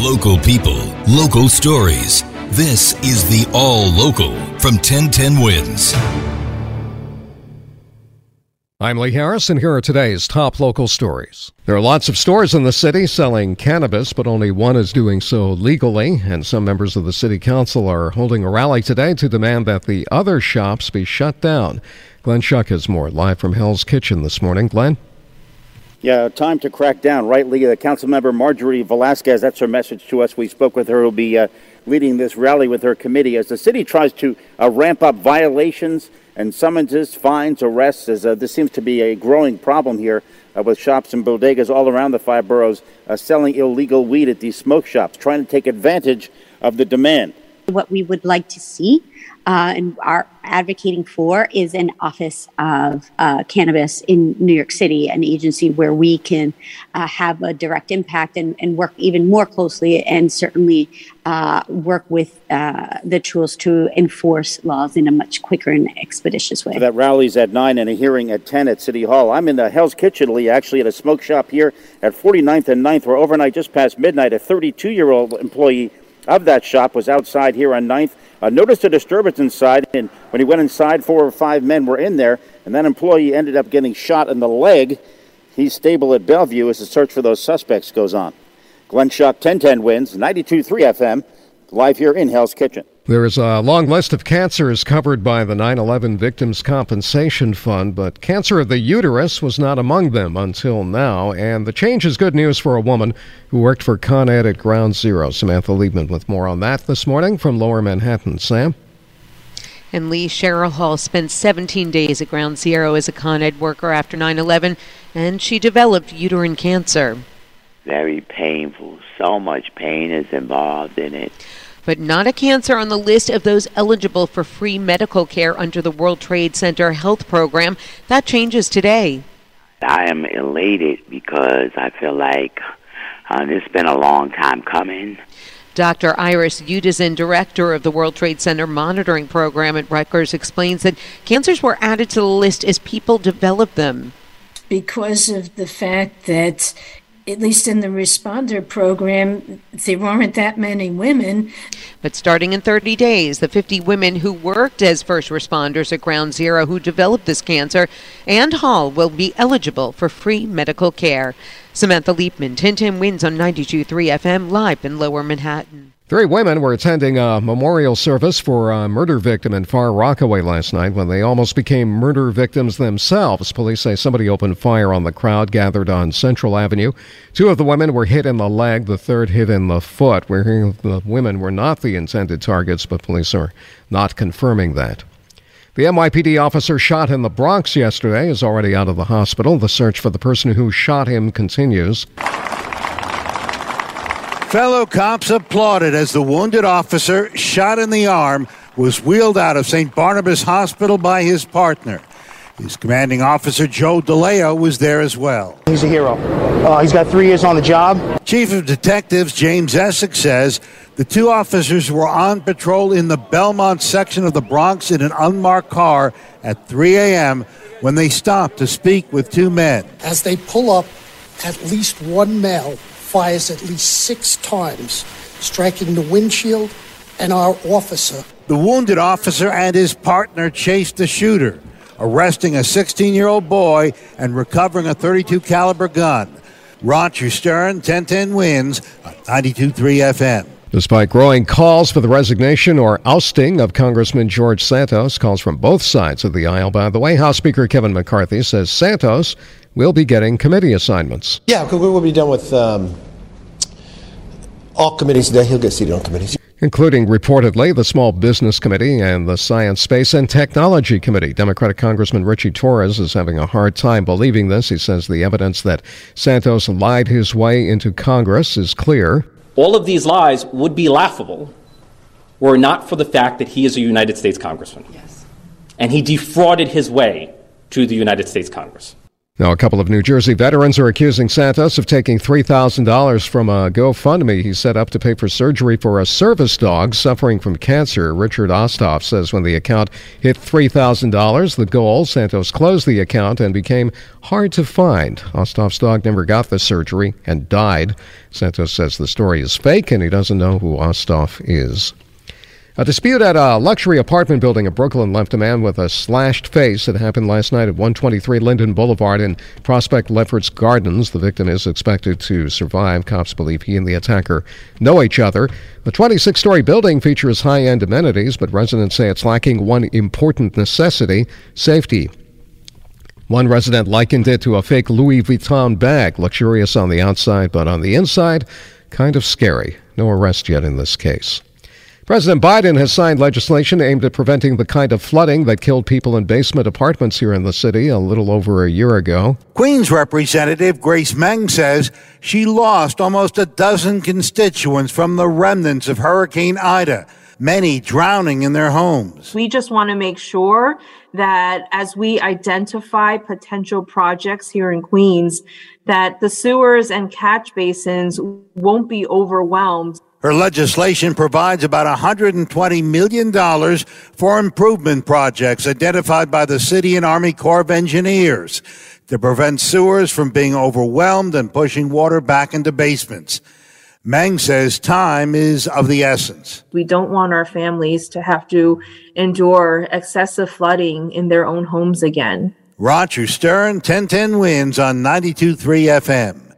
Local people, local stories. This is the All Local from 1010 Wins. I'm Lee Harris, and here are today's top local stories. There are lots of stores in the city selling cannabis, but only one is doing so legally, and some members of the city council are holding a rally today to demand that the other shops be shut down. Glenn Schuck has more live from Hell's Kitchen this morning. Glenn? Yeah, time to crack down, right, Lee? The council member Marjorie Velasquez, that's her message to us. We spoke with her, who'll be uh, leading this rally with her committee as the city tries to uh, ramp up violations and summonses, fines, arrests, as uh, this seems to be a growing problem here uh, with shops and bodegas all around the five boroughs uh, selling illegal weed at these smoke shops, trying to take advantage of the demand. What we would like to see uh, and are advocating for is an office of uh, cannabis in New York City, an agency where we can uh, have a direct impact and, and, work even more closely and certainly uh, work with uh, the tools to enforce laws in a much quicker and expeditious way. So that rally's at 9 and a hearing at 10 at City Hall. I'm in the Hell's Kitchen, Lee, actually at a smoke shop here at 49th and 9th, where overnight, just past midnight, a 32 year old employee of that shop was outside here on 9th uh, noticed a disturbance inside, and when he went inside, four or five men were in there, and that employee ended up getting shot in the leg. He's stable at Bellevue as the search for those suspects goes on. Glenn Schuck, 1010 wins, 92.3 FM, live here in Hell's Kitchen. There is a long list of cancers covered by the 9 11 Victims Compensation Fund, but cancer of the uterus was not among them until now. And the change is good news for a woman who worked for Con Ed at Ground Zero. Samantha Liebman with more on that this morning from Lower Manhattan. Sam? And Lee Cheryl Hall spent 17 days at Ground Zero as a Con Ed worker after 9 11, and she developed uterine cancer. Very painful. So much pain is involved in it but not a cancer on the list of those eligible for free medical care under the World Trade Center health program. That changes today. I am elated because I feel like uh, it's been a long time coming. Dr. Iris Udasin, director of the World Trade Center monitoring program at Rutgers, explains that cancers were added to the list as people developed them. Because of the fact that at least in the responder program, there weren't that many women. But starting in 30 days, the 50 women who worked as first responders at Ground Zero who developed this cancer and Hall will be eligible for free medical care. Samantha Liebman, 1010 wins on 92.3 FM, live in Lower Manhattan. Three women were attending a memorial service for a murder victim in Far Rockaway last night when they almost became murder victims themselves. Police say somebody opened fire on the crowd gathered on Central Avenue. Two of the women were hit in the leg, the third hit in the foot. We're hearing the women were not the intended targets, but police are not confirming that. The NYPD officer shot in the Bronx yesterday is already out of the hospital. The search for the person who shot him continues. Fellow cops applauded as the wounded officer, shot in the arm, was wheeled out of St. Barnabas Hospital by his partner. His commanding officer, Joe DeLeo, was there as well. He's a hero. Uh, he's got three years on the job. Chief of Detectives James Essig says the two officers were on patrol in the Belmont section of the Bronx in an unmarked car at 3 a.m. when they stopped to speak with two men. As they pull up, at least one male fires at least six times, striking the windshield and our officer. The wounded officer and his partner chased the shooter, arresting a 16-year-old boy and recovering a 32 caliber gun. Roger Stern, 1010 wins on 92.3 FM. Despite growing calls for the resignation or ousting of Congressman George Santos, calls from both sides of the aisle, by the way, House Speaker Kevin McCarthy says Santos will be getting committee assignments. Yeah, we will be done with um, all committees today. He'll get seated on committees. Including reportedly the Small Business Committee and the Science, Space, and Technology Committee. Democratic Congressman Richie Torres is having a hard time believing this. He says the evidence that Santos lied his way into Congress is clear. All of these lies would be laughable were it not for the fact that he is a United States Congressman. Yes. And he defrauded his way to the United States Congress. Now, a couple of New Jersey veterans are accusing Santos of taking $3,000 from a GoFundMe he set up to pay for surgery for a service dog suffering from cancer. Richard Osthoff says when the account hit $3,000, the goal, Santos closed the account and became hard to find. Osthoff's dog never got the surgery and died. Santos says the story is fake and he doesn't know who Osthoff is. A dispute at a luxury apartment building in Brooklyn left a man with a slashed face. It happened last night at 123 Linden Boulevard in Prospect Lefferts Gardens. The victim is expected to survive. Cops believe he and the attacker know each other. The 26 story building features high end amenities, but residents say it's lacking one important necessity safety. One resident likened it to a fake Louis Vuitton bag, luxurious on the outside, but on the inside, kind of scary. No arrest yet in this case. President Biden has signed legislation aimed at preventing the kind of flooding that killed people in basement apartments here in the city a little over a year ago. Queens Representative Grace Meng says she lost almost a dozen constituents from the remnants of Hurricane Ida, many drowning in their homes. We just want to make sure that as we identify potential projects here in Queens, that the sewers and catch basins won't be overwhelmed her legislation provides about $120 million for improvement projects identified by the City and Army Corps of Engineers to prevent sewers from being overwhelmed and pushing water back into basements. Meng says time is of the essence. We don't want our families to have to endure excessive flooding in their own homes again. Roger Stern, 1010 wins on 92.3 FM.